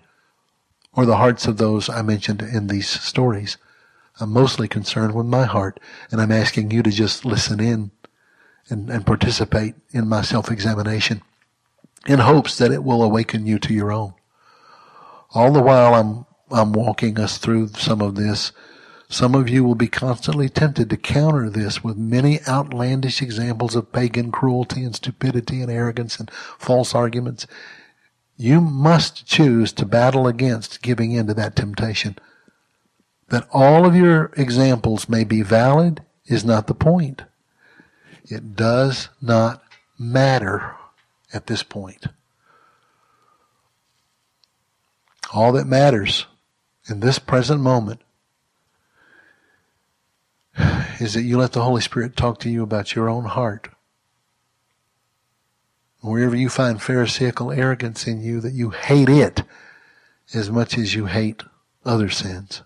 or the hearts of those I mentioned in these stories. I'm mostly concerned with my heart, and I'm asking you to just listen in and, and participate in my self-examination in hopes that it will awaken you to your own. All the while I'm, I'm walking us through some of this, some of you will be constantly tempted to counter this with many outlandish examples of pagan cruelty and stupidity and arrogance and false arguments. You must choose to battle against giving in to that temptation that all of your examples may be valid is not the point. It does not matter at this point. All that matters in this present moment is that you let the Holy Spirit talk to you about your own heart. Wherever you find Pharisaical arrogance in you, that you hate it as much as you hate other sins.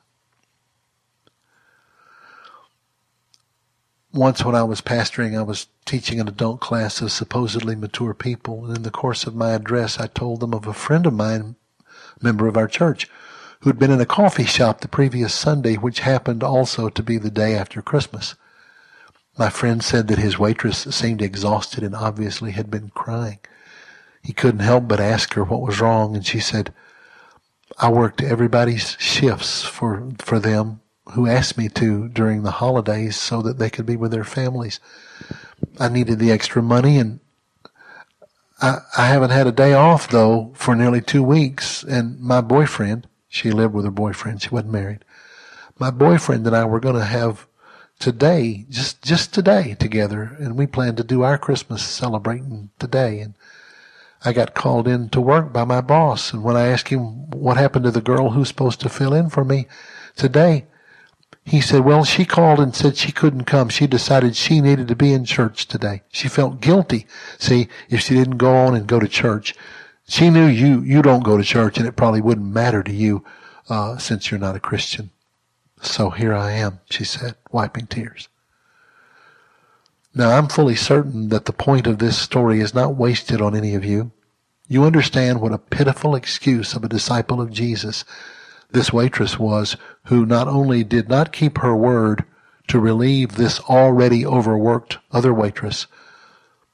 once when I was pastoring, I was teaching an adult class of supposedly mature people. And in the course of my address, I told them of a friend of mine, member of our church, who'd been in a coffee shop the previous Sunday, which happened also to be the day after Christmas. My friend said that his waitress seemed exhausted and obviously had been crying. He couldn't help but ask her what was wrong, and she said, I worked everybody's shifts for, for them who asked me to during the holidays so that they could be with their families. I needed the extra money and I, I haven't had a day off though for nearly two weeks. And my boyfriend, she lived with her boyfriend. She wasn't married. My boyfriend and I were going to have today, just, just today together. And we planned to do our Christmas celebrating today. And I got called in to work by my boss. And when I asked him what happened to the girl who's supposed to fill in for me today, he said, well, she called and said she couldn't come. She decided she needed to be in church today. She felt guilty. See, if she didn't go on and go to church, she knew you, you don't go to church and it probably wouldn't matter to you, uh, since you're not a Christian. So here I am, she said, wiping tears. Now I'm fully certain that the point of this story is not wasted on any of you. You understand what a pitiful excuse of a disciple of Jesus this waitress was who not only did not keep her word to relieve this already overworked other waitress,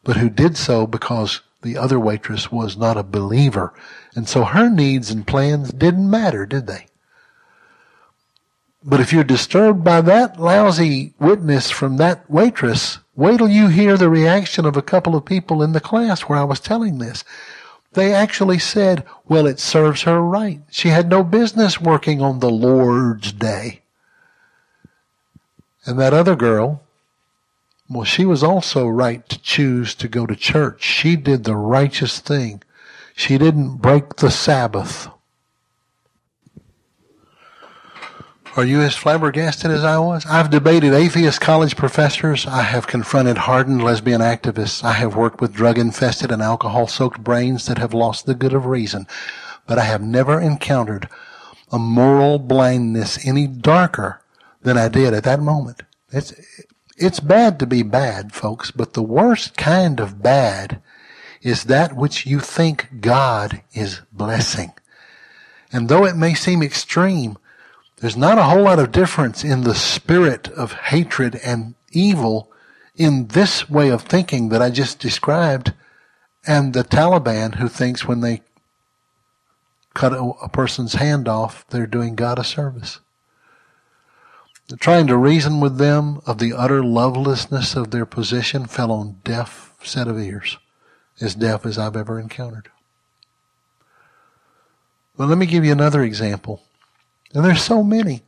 but who did so because the other waitress was not a believer. And so her needs and plans didn't matter, did they? But if you're disturbed by that lousy witness from that waitress, wait till you hear the reaction of a couple of people in the class where I was telling this. They actually said, well, it serves her right. She had no business working on the Lord's day. And that other girl, well, she was also right to choose to go to church. She did the righteous thing. She didn't break the Sabbath. Are you as flabbergasted as I was? I've debated atheist college professors. I have confronted hardened lesbian activists. I have worked with drug infested and alcohol soaked brains that have lost the good of reason. But I have never encountered a moral blindness any darker than I did at that moment. It's, it's bad to be bad, folks, but the worst kind of bad is that which you think God is blessing. And though it may seem extreme, there's not a whole lot of difference in the spirit of hatred and evil in this way of thinking that I just described and the Taliban who thinks when they cut a, person's hand off, they're doing God a service. Trying to reason with them of the utter lovelessness of their position fell on deaf set of ears, as deaf as I've ever encountered. Well, let me give you another example. And there's so many.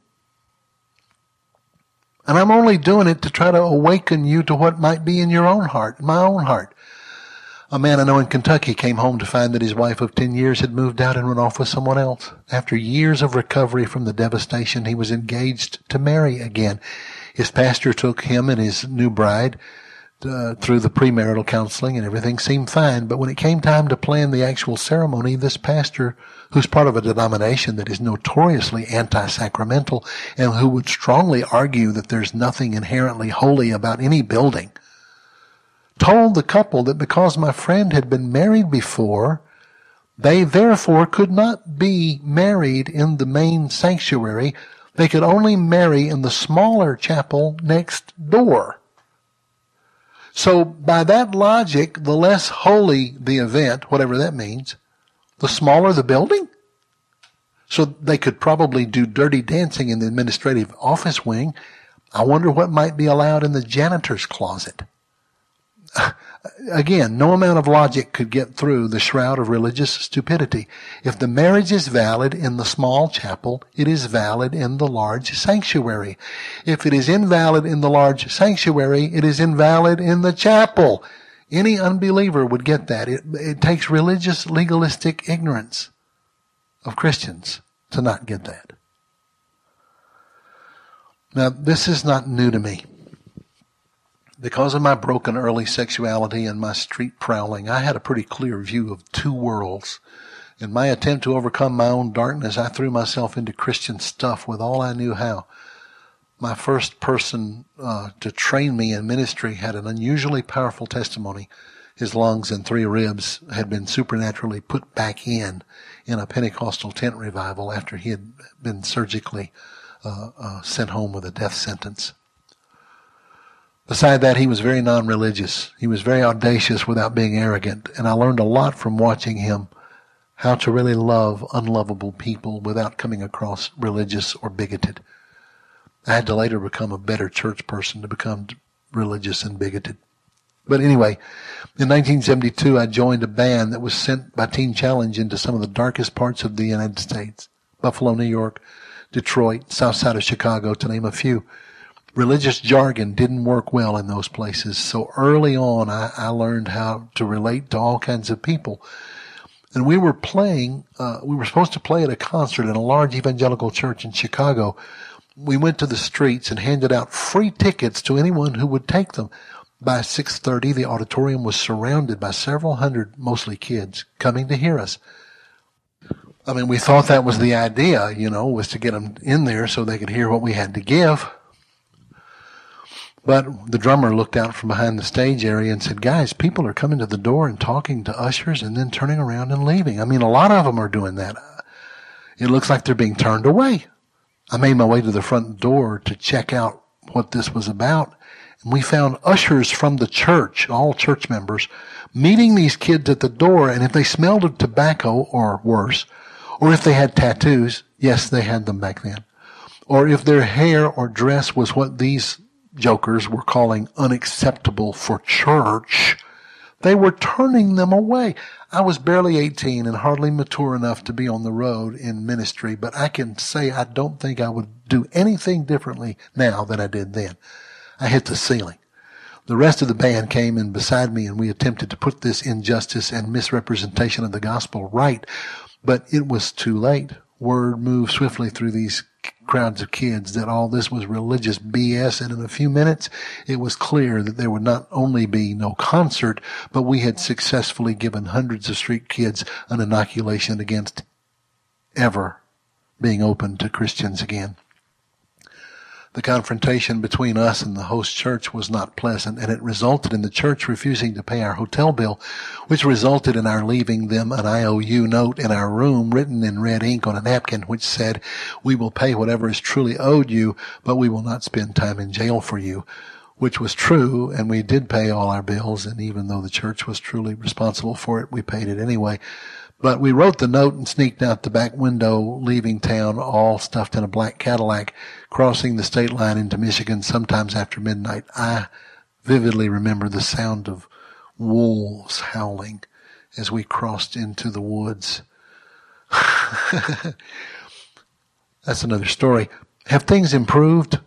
And I'm only doing it to try to awaken you to what might be in your own heart, my own heart. A man I know in Kentucky came home to find that his wife of 10 years had moved out and run off with someone else. After years of recovery from the devastation, he was engaged to marry again. His pastor took him and his new bride uh, through the premarital counseling and everything seemed fine. But when it came time to plan the actual ceremony, this pastor, who's part of a denomination that is notoriously anti-sacramental and who would strongly argue that there's nothing inherently holy about any building, told the couple that because my friend had been married before, they therefore could not be married in the main sanctuary. They could only marry in the smaller chapel next door. So by that logic, the less holy the event, whatever that means, the smaller the building. So they could probably do dirty dancing in the administrative office wing. I wonder what might be allowed in the janitor's closet. Again, no amount of logic could get through the shroud of religious stupidity. If the marriage is valid in the small chapel, it is valid in the large sanctuary. If it is invalid in the large sanctuary, it is invalid in the chapel. Any unbeliever would get that. It, it takes religious legalistic ignorance of Christians to not get that. Now, this is not new to me. Because of my broken early sexuality and my street prowling, I had a pretty clear view of two worlds. In my attempt to overcome my own darkness, I threw myself into Christian stuff with all I knew how. My first person uh, to train me in ministry had an unusually powerful testimony. His lungs and three ribs had been supernaturally put back in in a Pentecostal tent revival after he had been surgically uh, uh, sent home with a death sentence. Beside that, he was very non-religious. He was very audacious without being arrogant. And I learned a lot from watching him how to really love unlovable people without coming across religious or bigoted. I had to later become a better church person to become religious and bigoted. But anyway, in 1972, I joined a band that was sent by Teen Challenge into some of the darkest parts of the United States. Buffalo, New York, Detroit, south side of Chicago, to name a few religious jargon didn't work well in those places. So early on, I, I learned how to relate to all kinds of people. And we were playing, uh, we were supposed to play at a concert in a large evangelical church in Chicago. We went to the streets and handed out free tickets to anyone who would take them. By 6.30, the auditorium was surrounded by several hundred, mostly kids, coming to hear us. I mean, we thought that was the idea, you know, was to get them in there so they could hear what we had to give. But the drummer looked out from behind the stage area and said, guys, people are coming to the door and talking to ushers and then turning around and leaving. I mean, a lot of them are doing that. It looks like they're being turned away. I made my way to the front door to check out what this was about. And we found ushers from the church, all church members, meeting these kids at the door. And if they smelled of tobacco or worse, or if they had tattoos, yes, they had them back then. Or if their hair or dress was what these jokers were calling unacceptable for church, they were turning them away. I was barely 18 and hardly mature enough to be on the road in ministry, but I can say I don't think I would do anything differently now than I did then. I hit the ceiling. The rest of the band came in beside me and we attempted to put this injustice and misrepresentation of the gospel right, but it was too late. Word moved swiftly through these crowds of kids that all this was religious BS. And in a few minutes, it was clear that there would not only be no concert, but we had successfully given hundreds of street kids an inoculation against ever being open to Christians again. The confrontation between us and the host church was not pleasant, and it resulted in the church refusing to pay our hotel bill, which resulted in our leaving them an IOU note in our room written in red ink on a napkin, which said, we will pay whatever is truly owed you, but we will not spend time in jail for you which was true, and we did pay all our bills, and even though the church was truly responsible for it, we paid it anyway. But we wrote the note and sneaked out the back window, leaving town all stuffed in a black Cadillac, crossing the state line into Michigan sometimes after midnight. I vividly remember the sound of wolves howling as we crossed into the woods. That's another story. Have things improved?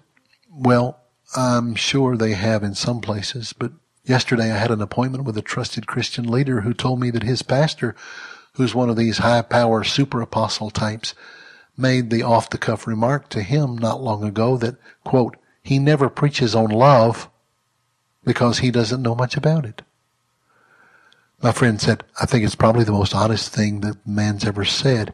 Well, I'm sure they have in some places, but yesterday I had an appointment with a trusted Christian leader who told me that his pastor, who's one of these high power super apostle types, made the off the cuff remark to him not long ago that, quote, he never preaches on love because he doesn't know much about it. My friend said, I think it's probably the most honest thing that man's ever said.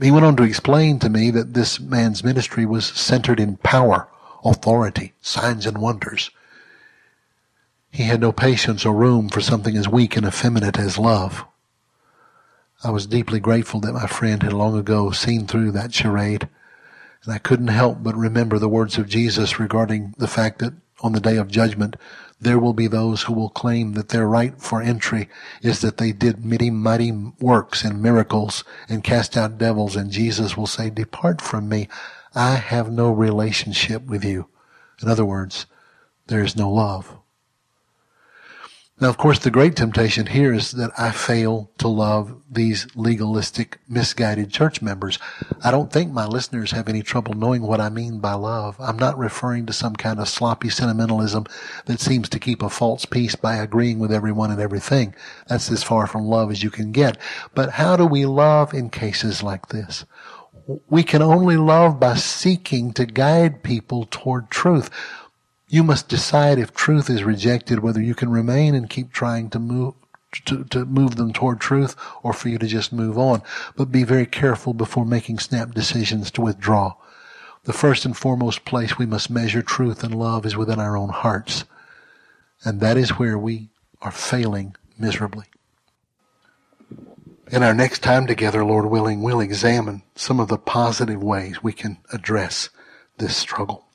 He went on to explain to me that this man's ministry was centered in power, authority, signs and wonders. He had no patience or room for something as weak and effeminate as love. I was deeply grateful that my friend had long ago seen through that charade, and I couldn't help but remember the words of Jesus regarding the fact that on the day of judgment, there will be those who will claim that their right for entry is that they did many mighty works and miracles and cast out devils, and Jesus will say, Depart from me. I have no relationship with you. In other words, there is no love. Now, of course, the great temptation here is that I fail to love these legalistic, misguided church members. I don't think my listeners have any trouble knowing what I mean by love. I'm not referring to some kind of sloppy sentimentalism that seems to keep a false peace by agreeing with everyone and everything. That's as far from love as you can get. But how do we love in cases like this? We can only love by seeking to guide people toward truth. You must decide if truth is rejected, whether you can remain and keep trying to move to, to move them toward truth or for you to just move on. But be very careful before making snap decisions to withdraw. The first and foremost place we must measure truth and love is within our own hearts. And that is where we are failing miserably. In our next time together, Lord willing, we'll examine some of the positive ways we can address this struggle.